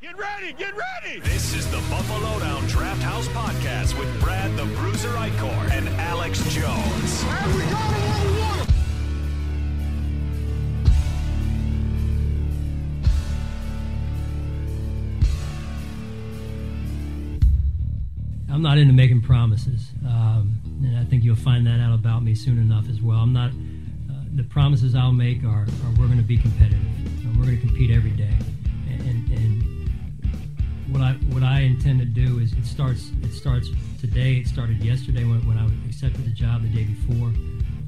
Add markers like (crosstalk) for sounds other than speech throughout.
Get ready, get ready! This is the Buffalo Down Draft House Podcast with Brad the Bruiser Eichhorn and Alex Jones. And we got a one! I'm not into making promises, um, and I think you'll find that out about me soon enough as well. I'm not. Uh, the promises I'll make are, are we're going to be competitive. Uh, we're going to compete every day, what I what I intend to do is it starts it starts today. It started yesterday when, when I accepted the job the day before.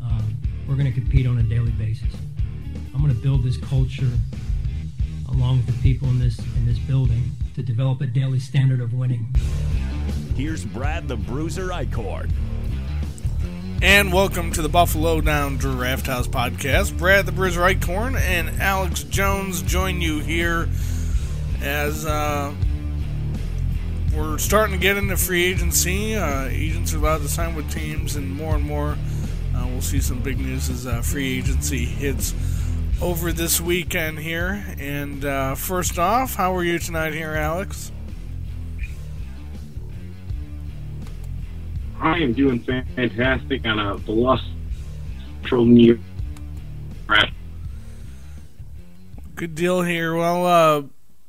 Um, we're going to compete on a daily basis. I'm going to build this culture along with the people in this in this building to develop a daily standard of winning. Here's Brad the Bruiser Eichhorn. And welcome to the Buffalo Down Draft House Podcast. Brad the Bruiser Eichhorn and Alex Jones join you here as uh, we're starting to get into free agency. Uh, agents are allowed to sign with teams, and more and more uh, we'll see some big news as uh, free agency hits over this weekend here. And uh, first off, how are you tonight here, Alex? I am doing fantastic on a blustral New York. Good deal here. Well, uh,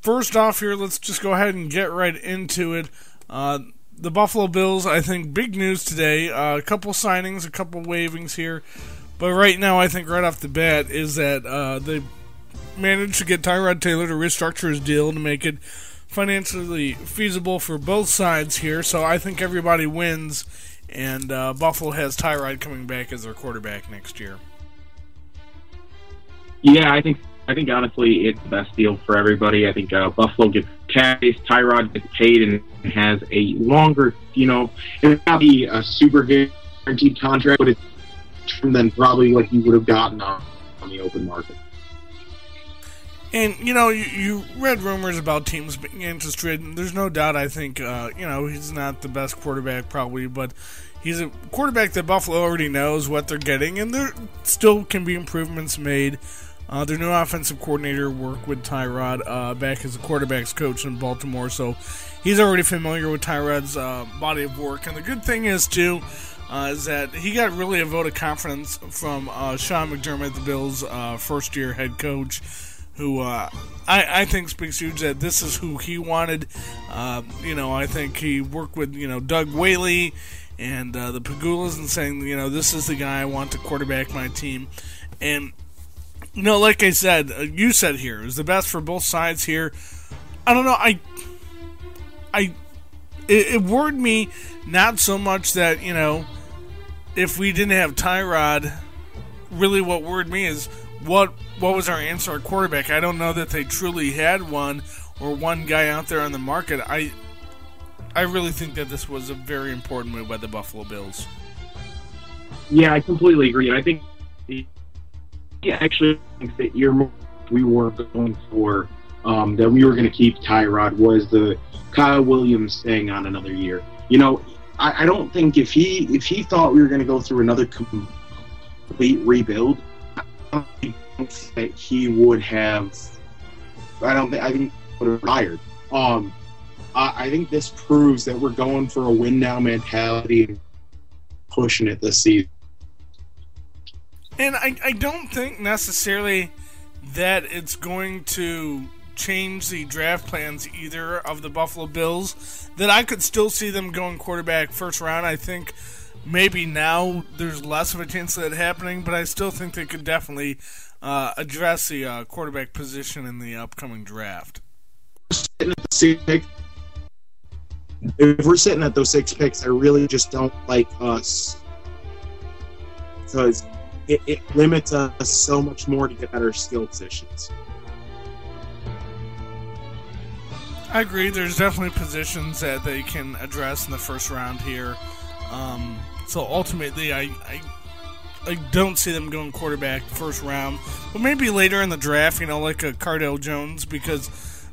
first off, here, let's just go ahead and get right into it. Uh, the Buffalo Bills, I think, big news today. Uh, a couple signings, a couple wavings here. But right now, I think right off the bat is that uh, they managed to get Tyrod Taylor to restructure his deal to make it financially feasible for both sides here. So I think everybody wins, and uh, Buffalo has Tyrod coming back as their quarterback next year. Yeah, I think I think honestly it's the best deal for everybody. I think uh, Buffalo gets cash, Tyrod gets paid, and has a longer, you know, it not be a super guaranteed contract, but it's than probably what he would have gotten on, on the open market. And you know, you, you read rumors about teams being interested. And there's no doubt. I think uh, you know he's not the best quarterback, probably, but he's a quarterback that Buffalo already knows what they're getting, and there still can be improvements made. Uh, their new offensive coordinator worked with Tyrod uh, back as a quarterbacks coach in Baltimore, so he's already familiar with Tyrod's uh, body of work. And the good thing is too. Uh, is that he got really a vote of confidence from uh, Sean McDermott, the Bills' uh, first year head coach, who uh, I, I, think speaks huge that this is who he wanted. Uh, you know, I think he worked with, you know, Doug Whaley and uh, the Pegulas and saying, you know, this is the guy I want to quarterback my team. And, know, like I said, uh, you said here, is the best for both sides here. I don't know. I. I it, it worried me not so much that you know if we didn't have Tyrod. Really, what worried me is what what was our answer at quarterback. I don't know that they truly had one or one guy out there on the market. I I really think that this was a very important move by the Buffalo Bills. Yeah, I completely agree. I think actually think that your we were going for um, that we were going to keep Tyrod was the Kyle Williams staying on another year. You know, I, I don't think if he if he thought we were going to go through another complete rebuild, I don't think that he would have. I don't think I think would have retired. Um, I, I think this proves that we're going for a win now mentality and pushing it this season. And I, I don't think necessarily that it's going to change the draft plans either of the Buffalo Bills. That I could still see them going quarterback first round. I think maybe now there's less of a chance of that happening, but I still think they could definitely uh, address the uh, quarterback position in the upcoming draft. If we're sitting at those six picks, I really just don't like us because it, it limits us so much more to get better skill positions. I agree. There's definitely positions that they can address in the first round here. Um, so ultimately, I, I I don't see them going quarterback first round, but maybe later in the draft. You know, like a Cardale Jones, because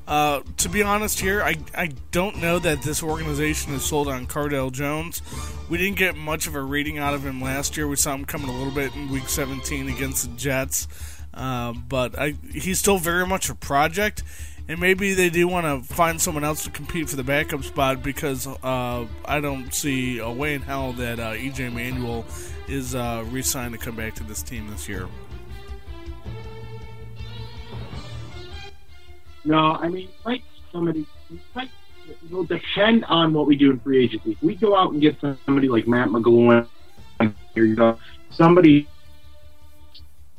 uh, to be honest, here I I don't know that this organization is sold on Cardale Jones. We didn't get much of a reading out of him last year. We saw him coming a little bit in Week 17 against the Jets, uh, but I, he's still very much a project and maybe they do want to find someone else to compete for the backup spot because uh, I don't see a way in hell that uh, EJ Manuel is uh, re-signed to come back to this team this year. No, I mean, like somebody, like, it'll depend on what we do in free agency. If we go out and get somebody like Matt McGloin, here you go, somebody,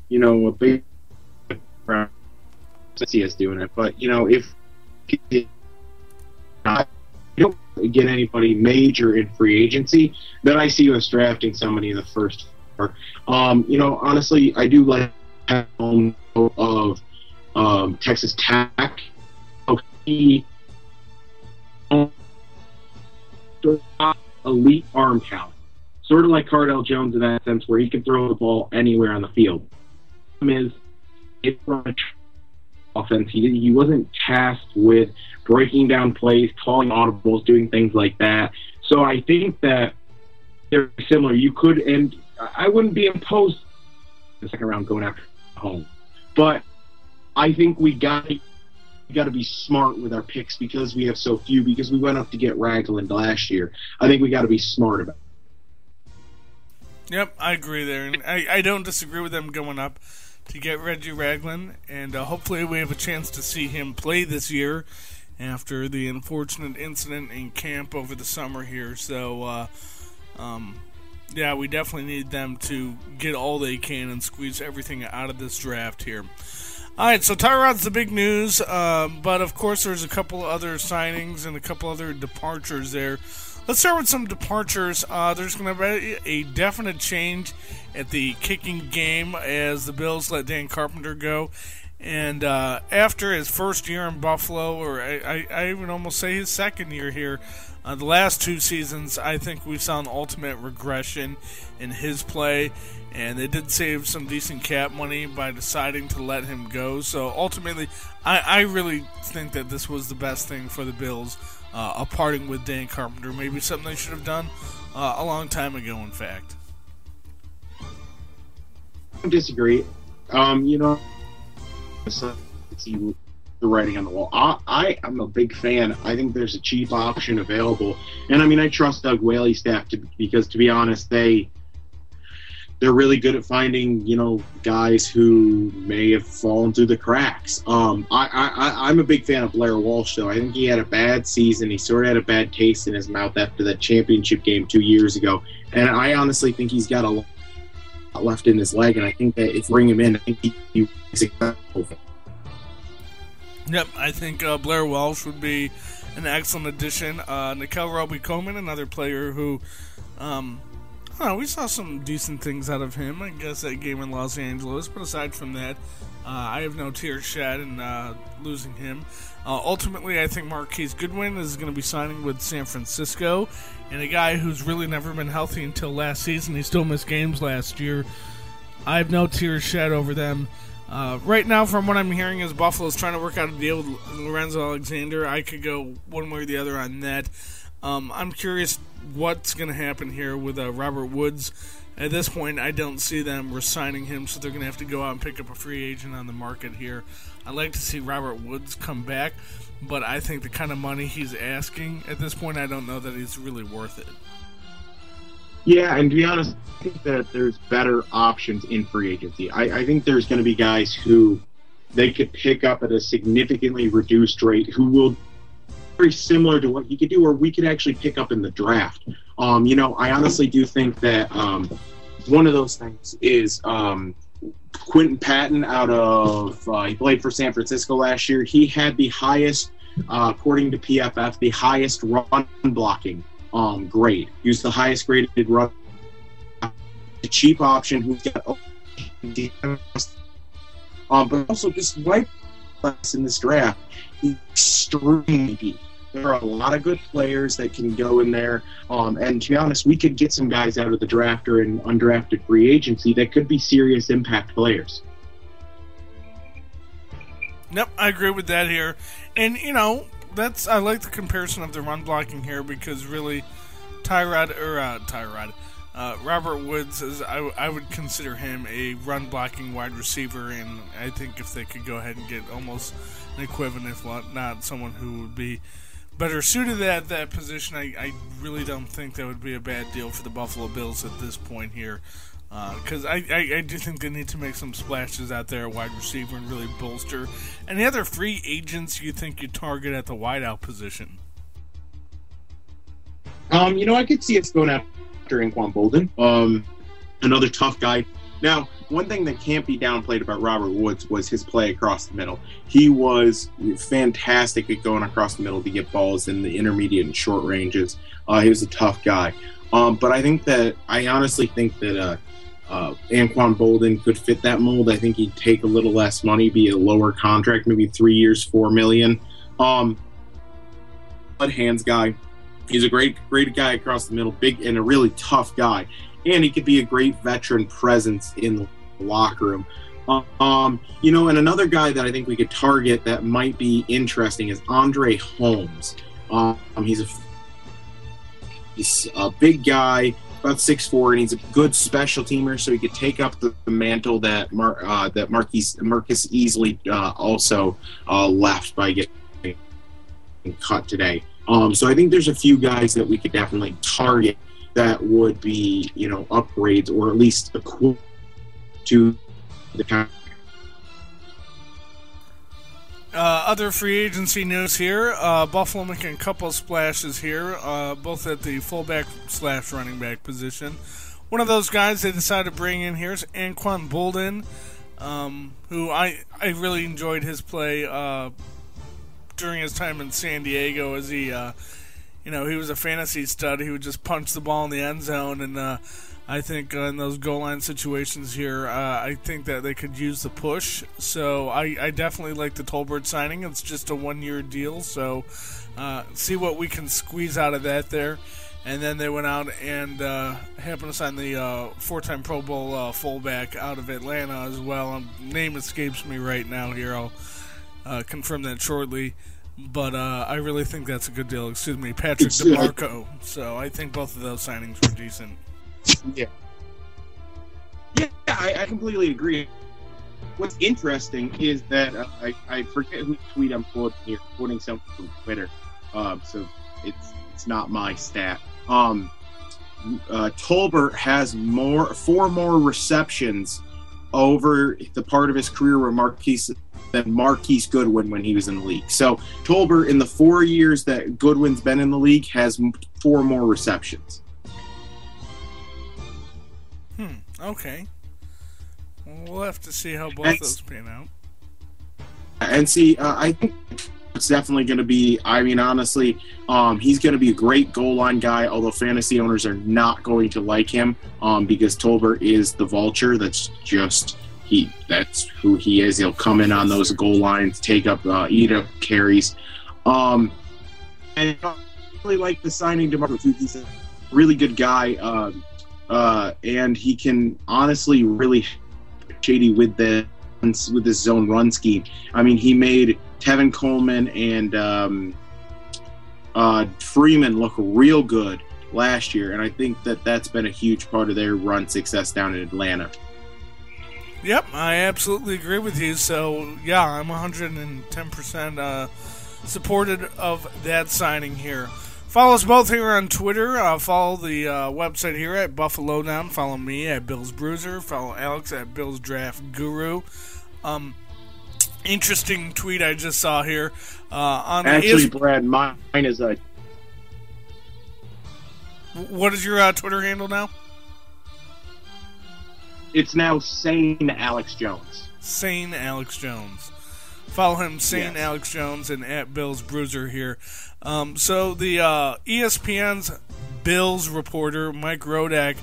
you know, a big, see us doing it, but you know, if you don't get anybody major in free agency, then I see us drafting somebody in the first four. Um, you know, honestly, I do like Mahomes of um, Texas Tech. He elite arm talent, sort of like Cardale Jones in that sense, where he can throw the ball anywhere on the field. The Is it's offense. He he wasn't tasked with breaking down plays, calling audibles, doing things like that. So I think that they're similar. You could, and I wouldn't be opposed the second round going after Mahomes, but I think we got we got to be smart with our picks because we have so few. Because we went up to get Ragland last year. I think we got to be smart about. It. Yep, I agree there, and I, I don't disagree with them going up to get Reggie Ragland, and uh, hopefully we have a chance to see him play this year after the unfortunate incident in camp over the summer here. So, uh, um, yeah, we definitely need them to get all they can and squeeze everything out of this draft here. All right, so Tyrod's the big news, uh, but of course there's a couple other signings and a couple other departures there. Let's start with some departures. Uh, there's going to be a definite change at the kicking game as the Bills let Dan Carpenter go. And uh, after his first year in Buffalo, or I, I, I would almost say his second year here, uh, the last two seasons, I think we saw an ultimate regression in his play and they did save some decent cap money by deciding to let him go. So ultimately, I, I really think that this was the best thing for the Bills, uh, a parting with Dan Carpenter. Maybe something they should have done uh, a long time ago, in fact. I disagree. Um, you know, see the writing on the wall. I, I am a big fan. I think there's a cheap option available, and I mean I trust Doug Whaley's staff to, because, to be honest, they they're really good at finding you know guys who may have fallen through the cracks. Um, I, I'm a big fan of Blair Walsh though. I think he had a bad season. He sort of had a bad taste in his mouth after that championship game two years ago, and I honestly think he's got a lot left in his leg. And I think that if bring him in, I think he, he's successful. Yep, I think uh, Blair Walsh would be an excellent addition. Uh, Nickell Robey-Coleman, another player who. Um, Oh, we saw some decent things out of him, I guess, that game in Los Angeles. But aside from that, uh, I have no tears shed in uh, losing him. Uh, ultimately, I think Marquise Goodwin is going to be signing with San Francisco, and a guy who's really never been healthy until last season. He still missed games last year. I have no tears shed over them. Uh, right now, from what I'm hearing, is Buffalo's trying to work out a deal with Lorenzo Alexander. I could go one way or the other on that. Um, I'm curious what's going to happen here with uh, Robert Woods. At this point, I don't see them resigning him, so they're going to have to go out and pick up a free agent on the market here. I'd like to see Robert Woods come back, but I think the kind of money he's asking at this point, I don't know that he's really worth it. Yeah, and to be honest, I think that there's better options in free agency. I, I think there's going to be guys who they could pick up at a significantly reduced rate who will very similar to what you could do, or we could actually pick up in the draft. Um, you know, I honestly do think that um, one of those things is um, Quinton Patton out of uh, he played for San Francisco last year. He had the highest, uh, according to PFF, the highest run blocking um, grade. Use the highest graded run. A cheap option who's got um, but also just right in this draft, extremely deep. There are a lot of good players that can go in there. Um, and to be honest, we could get some guys out of the draft or in undrafted free agency that could be serious impact players. Nope, I agree with that here. And, you know, that's I like the comparison of the run blocking here because really Tyrod or uh, Tyrod Uh, Robert Woods is I, I would consider him a run blocking wide receiver, and I think if they could go ahead and get almost an equivalent, if not someone who would be better suited at that position, I, I really don't think that would be a bad deal for the Buffalo Bills at this point here. Because uh, I, I, I, do think they need to make some splashes out there at wide receiver and really bolster. Any other free agents you think you target at the wideout position? Um, you know, I could see us going after Anquan Boldin, um, another tough guy. Now, one thing that can't be downplayed about Robert Woods was his play across the middle. He was fantastic at going across the middle to get balls in the intermediate and short ranges. Uh, he was a tough guy. Um, but I think that I honestly think that uh, uh, Anquan Boldin could fit that mold. I think he'd take a little less money, be a lower contract, maybe three years, four million. Um, but hands guy, he's a great, great guy across the middle, big and a really tough guy, and he could be a great veteran presence in the locker room. Um, you know, and another guy that I think we could target that might be interesting is Andre Holmes. Um, he's a he's a big guy, about six four, and he's a good special teamer, so he could take up the, the mantle that Mar- uh, that Marcus Easley uh, also uh, left by getting cut today. Um, so I think there's a few guys that we could definitely target that would be, you know, upgrades or at least equal to the time. Uh, other free agency news here. Uh, Buffalo making a couple splashes here, uh, both at the fullback slash running back position. One of those guys they decided to bring in here is Anquan Boldin, um, who I, I really enjoyed his play uh, during his time in San Diego as he, uh, you know, he was a fantasy stud. He would just punch the ball in the end zone, and uh, I think uh, in those goal line situations here, uh, I think that they could use the push. So I, I definitely like the Tolbert signing. It's just a one-year deal, so uh, see what we can squeeze out of that there. And then they went out and uh, happened to sign the uh, four-time Pro Bowl fullback out of Atlanta as well. Um, name escapes me right now here. I'll uh, confirm that shortly. But uh, I really think that's a good deal. Excuse me, Patrick DiMarco. So I think both of those signings were decent. Yeah. Yeah, I, I completely agree. What's interesting is that uh, I, I forget who tweet I'm quoting here, quoting something from Twitter. Um, so it's it's not my stat. Um, uh, Tolbert has more four more receptions over the part of his career where Marquise than Marquise Goodwin when he was in the league. So Tolbert, in the four years that Goodwin's been in the league, has four more receptions. Okay. Well, we'll have to see how both and, those pan out. And see, uh, I think it's definitely going to be. I mean, honestly, um, he's going to be a great goal line guy. Although fantasy owners are not going to like him um, because Tolbert is the vulture. That's just he that's who he is. He'll come in on those goal lines, take up, uh, eat up carries. Um, and I really like the signing DiMarco too. He's a really good guy, um, uh, and he can honestly really shady with the with this zone run scheme. I mean, he made Tevin Coleman and um, uh, Freeman look real good last year, and I think that that's been a huge part of their run success down in Atlanta. Yep, I absolutely agree with you. So, yeah, I'm 110% uh, supported of that signing here. Follow us both here on Twitter. Uh, follow the uh, website here at Buffalo Down. Follow me at Bill's Bruiser. Follow Alex at Bill's Draft Guru. Um, interesting tweet I just saw here. Uh, on Actually, Brad, mine is a. What is your uh, Twitter handle now? it's now sane Alex Jones. Sane Alex Jones. Follow him, Sane yes. Alex Jones, and at Bills Bruiser here. Um, so the uh, ESPN's Bills reporter Mike Rodak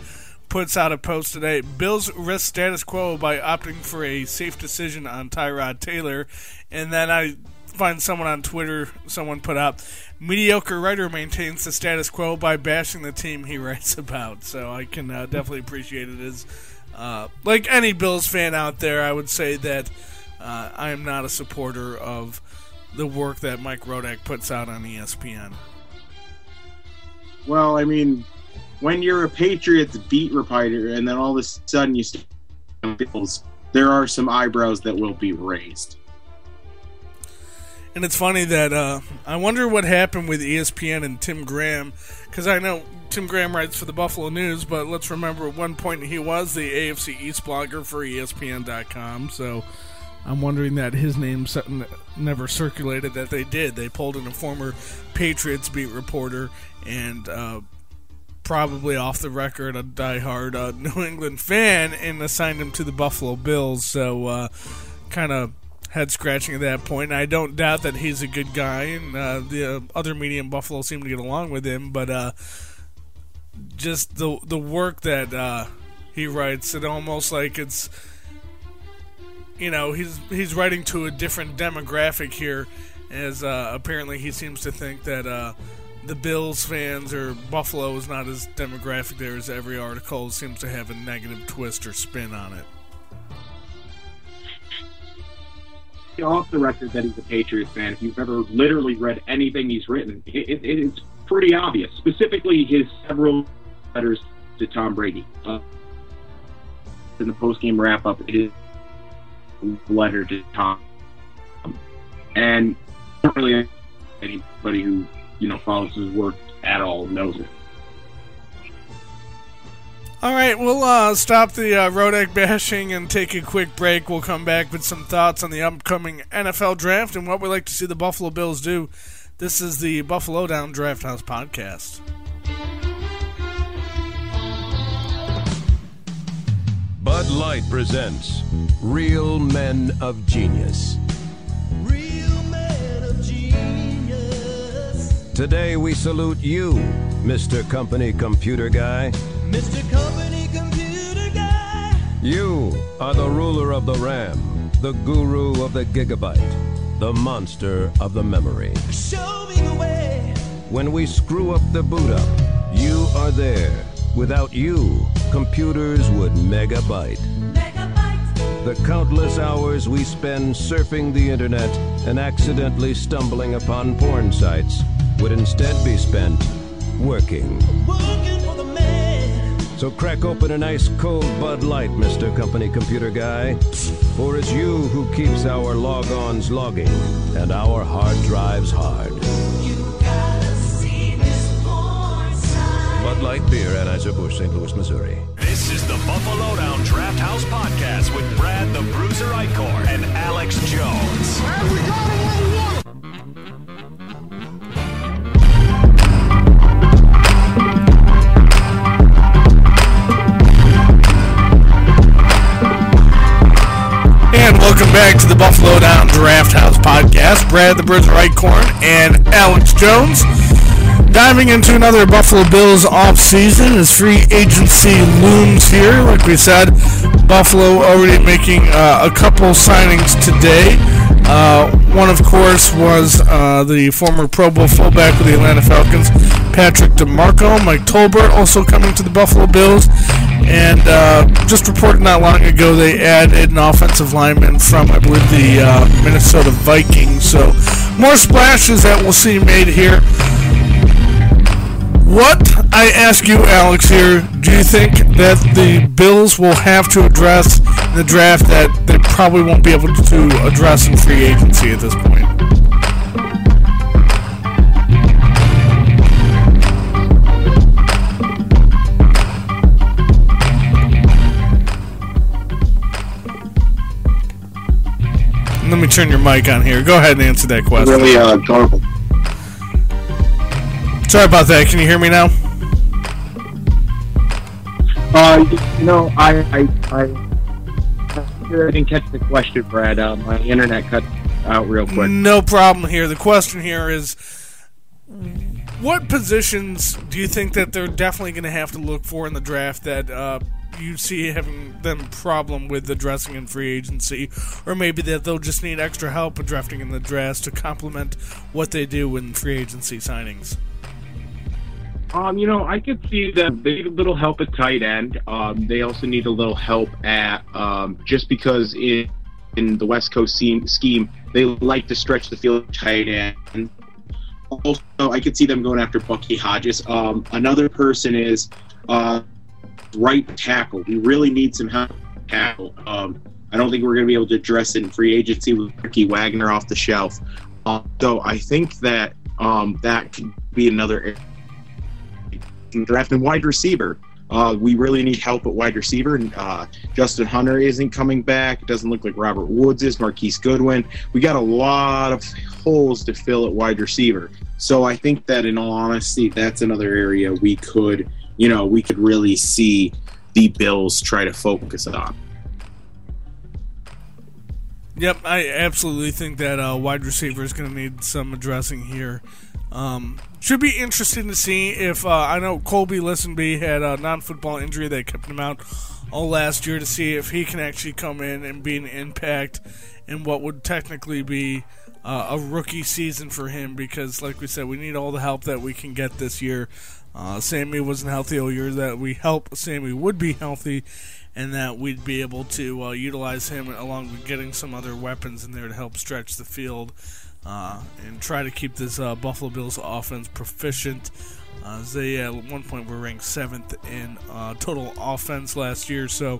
puts out a post today. Bills risk status quo by opting for a safe decision on Tyrod Taylor, and then I find someone on Twitter, someone put up, mediocre writer maintains the status quo by bashing the team he (laughs) writes about. So I can uh, definitely appreciate it as uh, like any Bills fan out there, I would say that uh, I am not a supporter of the work that Mike Rodak puts out on ESPN. Well, I mean, when you're a Patriots beat reporter and then all of a sudden you Bills, there are some eyebrows that will be raised. And it's funny that uh, I wonder what happened with ESPN and Tim Graham, because I know Tim Graham writes for the Buffalo News, but let's remember at one point he was the AFC East blogger for ESPN.com. So I'm wondering that his name never circulated. That they did. They pulled in a former Patriots beat reporter and uh, probably off the record a diehard uh, (laughs) New England fan and assigned him to the Buffalo Bills. So uh, kind of head scratching at that point. I don't doubt that he's a good guy, and uh, the uh, other media in Buffalo seem to get along with him. But uh, just the the work that uh, he writes, it almost like it's you know he's he's writing to a different demographic here, as uh, apparently he seems to think that. Uh, the Bills fans or Buffalo is not as demographic there as every article seems to have a negative twist or spin on it. off the record that he's a Patriots fan. If you've ever literally read anything he's written, it, it, it's pretty obvious. Specifically, his several letters to Tom Brady. Uh, in the post-game wrap-up, his letter to Tom, and not really anybody who you know follows his work at all knows it. All right, we'll uh, stop the uh, Rodak bashing and take a quick break. We'll come back with some thoughts on the upcoming NFL draft and what we'd like to see the Buffalo Bills do. This is the Buffalo Down Draft House podcast. Light presents Real Men of Genius. Real men of genius. Today we salute you, Mr. Company Computer Guy. Mr. Company Computer Guy. You are the ruler of the RAM, the guru of the gigabyte, the monster of the memory. Show me the way. When we screw up the boot up, you are there. Without you, computers would megabyte. Megabyte. The countless hours we spend surfing the internet and accidentally stumbling upon porn sites would instead be spent working. Working for the man. So crack open an ice cold Bud Light, Mr. Company Computer Guy. For it's you who keeps our logons logging and our hard drives hard. Bud Light Beer, Anheuser-Busch, St. Louis, Missouri. This is the Buffalo Down Draft House Podcast with Brad the Bruiser Eichhorn and Alex Jones. And we got away. And welcome back to the Buffalo Down Draft House podcast. Brad the Bruiser Corn and Alex Jones. Diving into another Buffalo Bills offseason as free agency looms here. Like we said, Buffalo already making uh, a couple signings today. Uh, one, of course, was uh, the former Pro Bowl fullback with the Atlanta Falcons, Patrick DiMarco. Mike Tolbert also coming to the Buffalo Bills. And uh, just reported not long ago, they added an offensive lineman from, I believe, the uh, Minnesota Vikings. So more splashes that we'll see made here. What, I ask you, Alex, here, do you think that the Bills will have to address the draft that they probably won't be able to address in free agency at this point? Let me turn your mic on here. Go ahead and answer that question. Really uh, garbled. Sorry about that. Can you hear me now? Uh, no, I, I, I, I didn't catch the question, Brad. Uh, my internet cut out real quick. No problem here. The question here is what positions do you think that they're definitely going to have to look for in the draft that uh, you see having them problem with addressing in free agency, or maybe that they'll just need extra help with drafting in the draft to complement what they do in free agency signings? Um, you know, I could see that they need a little help at tight end. Um, they also need a little help at um, just because in in the West Coast scheme, they like to stretch the field tight end. Also, I could see them going after Bucky Hodges. Um, another person is uh, right tackle. We really need some help tackle. Um, I don't think we're going to be able to address it in free agency with Ricky Wagner off the shelf. Uh, so I think that um, that could be another area. draft and wide receiver. Uh, we really need help at wide receiver. Uh, Justin Hunter isn't coming back. It doesn't look like Robert Woods is. Marquise Goodwin. We got a lot of holes to fill at wide receiver. So I think that, in all honesty, that's another area we could, you know, we could really see the Bills try to focus on. Yep, I absolutely think that uh, wide receiver is going to need some addressing here. Um, should be interesting to see if uh, I know Kolby Listenbee had a non-football injury that kept him out all last year to see if he can actually come in and be an impact in what would technically be uh, a rookie season for him because, like we said, we need all the help that we can get this year. Uh, Sammy wasn't healthy all year. That we help Sammy would be healthy, and that we'd be able to uh, utilize him along with getting some other weapons in there to help stretch the field uh, and try to keep this uh, Buffalo Bills offense proficient. Uh, they at one point were ranked seventh in uh, total offense last year, so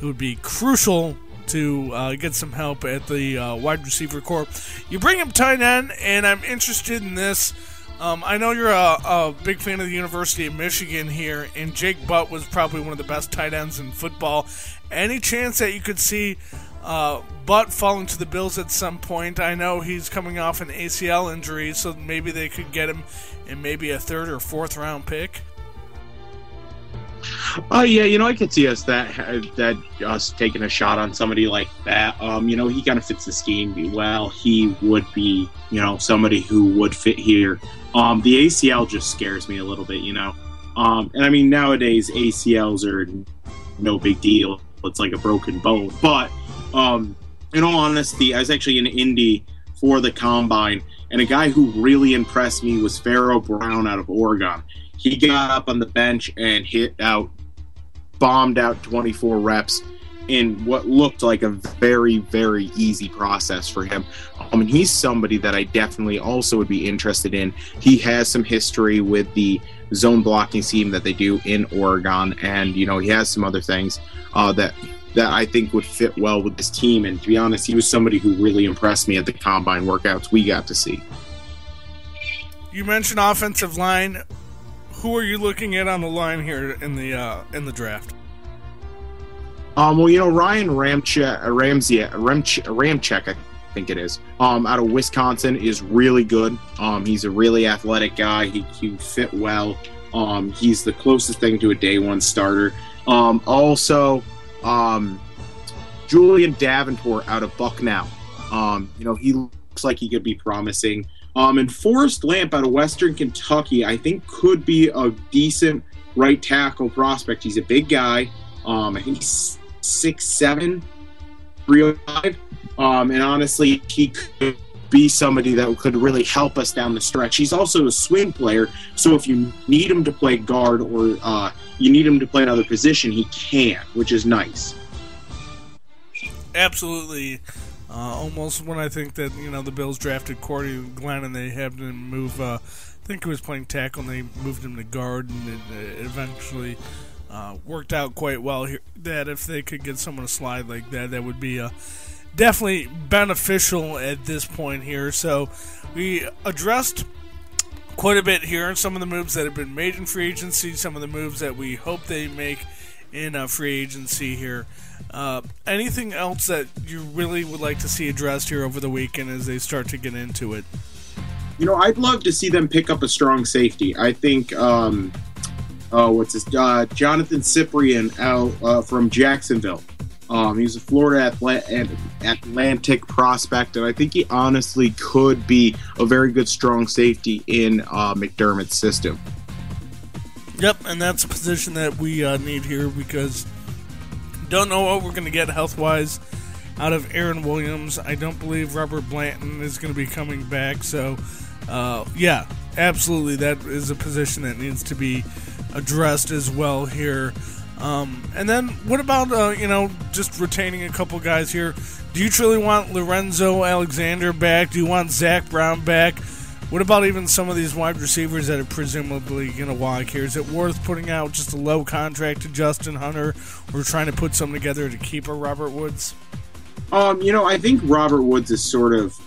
it would be crucial to uh, get some help at the uh, wide receiver core. You bring up tight end, and I'm interested in this. Um, I know you're a, a big fan of the University of Michigan here, and Jake Butt was probably one of the best tight ends in football. Any chance that you could see uh, Butt falling to the Bills at some point? I know he's coming off an ACL injury, so maybe they could get him in maybe a third or fourth round pick. Oh yeah, you know I could see us that that us taking a shot on somebody like that. Um, you know he kind of fits the scheme well. He would be you know somebody who would fit here. Um, the ACL just scares me a little bit, you know. Um, and I mean nowadays ACLs are no big deal. It's like a broken bone. But um, in all honesty, I was actually in Indy for the combine, and a guy who really impressed me was Pharaoh Brown out of Oregon. He got up on the bench and hit out, bombed out 24 reps in what looked like a very, very easy process for him. I mean, he's somebody that I definitely also would be interested in. He has some history with the zone blocking scheme that they do in Oregon, and you know he has some other things uh, that that I think would fit well with this team. And to be honest, he was somebody who really impressed me at the combine workouts we got to see. You mentioned offensive line. Who are you looking at on the line here in the uh, in the draft? Um, well, you know, Ryan Ramczyk, uh, Ramsey, Ramch, Ramczyk, I think it is, um, out of Wisconsin is really good. Um, he's a really athletic guy. He, he fit well. Um, he's the closest thing to a day one starter. Um, also, um, Julian Davenport out of Bucknell. Um, you know, he looks like he could be promising. Um, and Forrest Lamp out of Western Kentucky, I think could be a decent right tackle prospect. He's a big guy. Um, I think he's six seven, three oh five. Um, and honestly, he could be somebody that could really help us down the stretch. He's also a swing player, so if you need him to play guard or uh, you need him to play another position, he can, which is nice. Absolutely. Uh, almost when I think that you know the Bills drafted Cordy Glenn and they had him move. Uh, I think he was playing tackle and they moved him to guard, and it, it eventually uh, worked out quite well here. That if they could get someone to slide like that, that would be uh, definitely beneficial at this point here. So we addressed quite a bit here, and some of the moves that have been made in free agency, some of the moves that we hope they make in uh, free agency here. Uh, anything else that you really would like to see addressed here over the weekend as they start to get into it? You know, I'd love to see them pick up a strong safety. I think, um, oh, what's his, uh, Jonathan Cyprien out uh, from Jacksonville. Um, he's a Florida Atla- Atlantic prospect, and I think he honestly could be a very good strong safety in uh, McDermott's system. Yep, and that's a position that we uh, need here because don't know what we're going to get health wise out of Aaron Williams. I don't believe Robert Blanton is going to be coming back. So, uh, yeah, absolutely, that is a position that needs to be addressed as well here. Um, and then, what about uh, you know just retaining a couple guys here? Do you truly want Lorenzo Alexander back? Do you want Zach Brown back? What about even some of these wide receivers that are presumably going to walk here? Is it worth putting out just a low contract to Justin Hunter or trying to put something together to keep a Robert Woods? Um, you know, I think Robert Woods is sort of,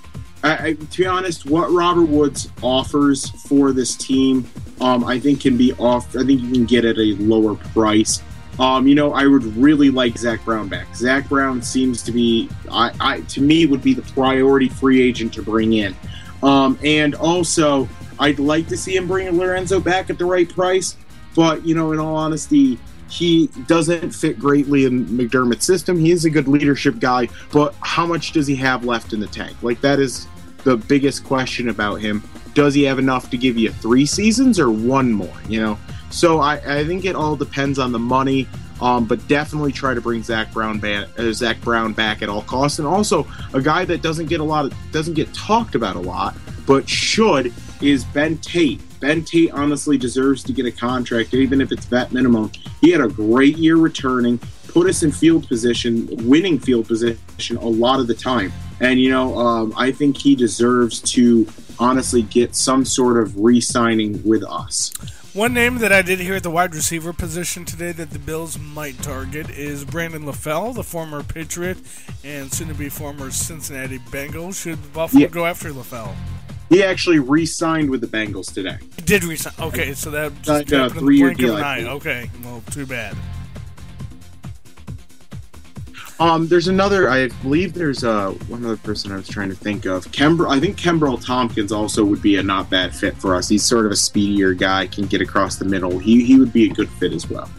I, I, to be honest, what Robert Woods offers for this team, um, I think can be off. I think you can get at a lower price. Um, you know, I would really like Zach Brown back. Zach Brown seems to be, I, I to me, would be the priority free agent to bring in. Um, and also, I'd like to see him bring Lorenzo back at the right price. But you know, in all honesty, he doesn't fit greatly in McDermott's system. He is a good leadership guy, but how much does he have left in the tank? Like that is the biggest question about him. Does he have enough to give you three seasons or one more? You know, so I, I think it all depends on the money. Um, but definitely try to bring Zach Brown back, uh, Zach Brown back at all costs, and also a guy that doesn't get a lot of doesn't get talked about a lot, but should is Ben Tate. Ben Tate honestly deserves to get a contract, even if it's vet minimum. He had a great year returning, put us in field position, winning field position a lot of the time. And, you know, um, I think he deserves to honestly get some sort of re signing with us. One name that I did hear at the wide receiver position today that the Bills might target is Brandon LaFell, the former Patriot and soon to be former Cincinnati Bengal. Should Buffalo Yeah. go after LaFell? He actually re signed with the Bengals today. He did resign. Okay, so that just Like a happened in the three-year deal. Okay, well, too bad. Um, there's another. I believe there's uh, one other person I was trying to think of. Kember, I think Kenbrell Thompkins also would be a not bad fit for us. He's sort of a speedier guy, can get across the middle. He he would be a good fit as well.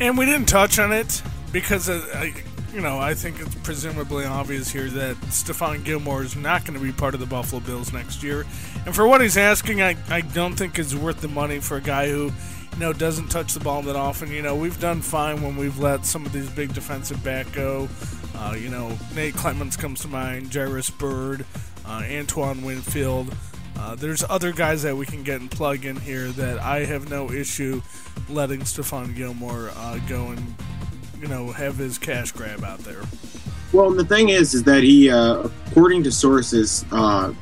And we didn't touch on it because, uh, I, you know, I think it's presumably obvious here that Stephon Gilmore is not going to be part of the Buffalo Bills next year. And for what he's asking, I, I don't think is worth the money for a guy who, you know, doesn't touch the ball that often. You know, we've done fine when we've let some of these big defensive back go. Uh, you know, Nate Clements comes to mind, Jairus Byrd, uh, Antoine Winfield. Uh, there's other guys that we can get and plug in here that I have no issue letting Stephon Gilmore uh, go and you know have his cash grab out there. Well, the thing is, is that he, uh, according to sources, uh,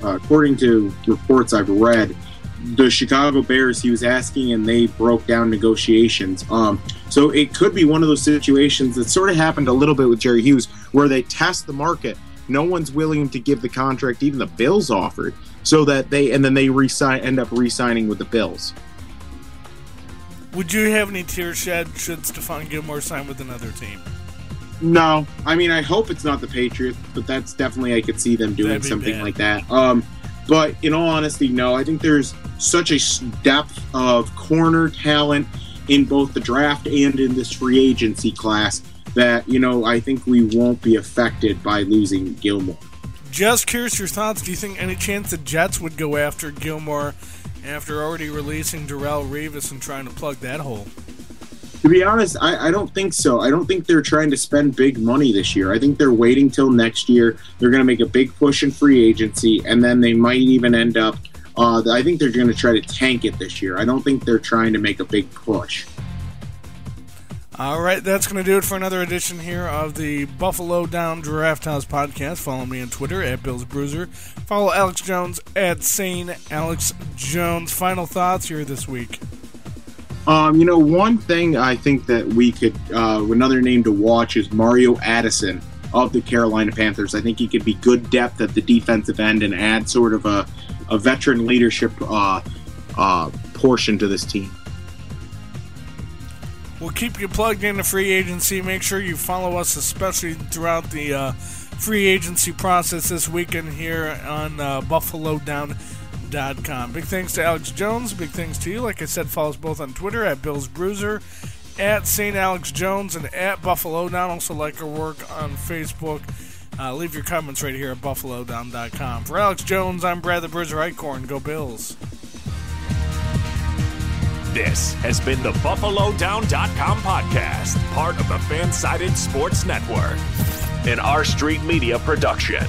according to reports I've read, the Chicago Bears he was asking, and they broke down negotiations. Um, so it could be one of those situations that sort of happened a little bit with Jerry Hughes, where they test the market. No one's willing to give the contract, even the Bills offered, so that they and then they resign, end up re-signing with the Bills. Would you have any tears shed should Stephon Gilmore sign with another team? No, I mean I hope it's not the Patriots, but that's definitely I could see them doing something bad. like that. Um, but in all honesty, no. I think there's such a depth of corner talent in both the draft and in this free agency class that you know I think we won't be affected by losing Gilmore. Just curious your thoughts. Do you think any chance the Jets would go after Gilmore after already releasing Darrelle Revis and trying to plug that hole? To be honest, I, I don't think so. I don't think they're trying to spend big money this year. I think they're waiting till next year. They're going to make a big push in free agency, and then they might even end up. Uh, I think they're going to try to tank it this year. I don't think they're trying to make a big push. All right, that's going to do it for another edition here of the Buffalo Down Draft House podcast. Follow me on Twitter at Bill's Bruiser. Follow Alex Jones at Sane Alex Jones. Final thoughts here this week. Um, you know, one thing I think that we could, uh, another name to watch is Mario Addison of the Carolina Panthers. I think he could be good depth at the defensive end and add sort of a, a veteran leadership uh, uh, portion to this team. We'll keep you plugged into free agency. Make sure you follow us, especially throughout the uh, free agency process this weekend here on uh, BuffaloDown.com. Big thanks to Alex Jones. Big thanks to you. Like I said, follow us both on Twitter at Bill's Bruiser, at St. Alex Jones, and at Buffalo Down. Also, like our work on Facebook. Uh, leave your comments right here at BuffaloDown.com. For Alex Jones, I'm Brad the Bruiser Eichorn. Go Bills. This has been the BuffaloDown.com podcast, part of the Fansided Sports Network, an R Street Media production.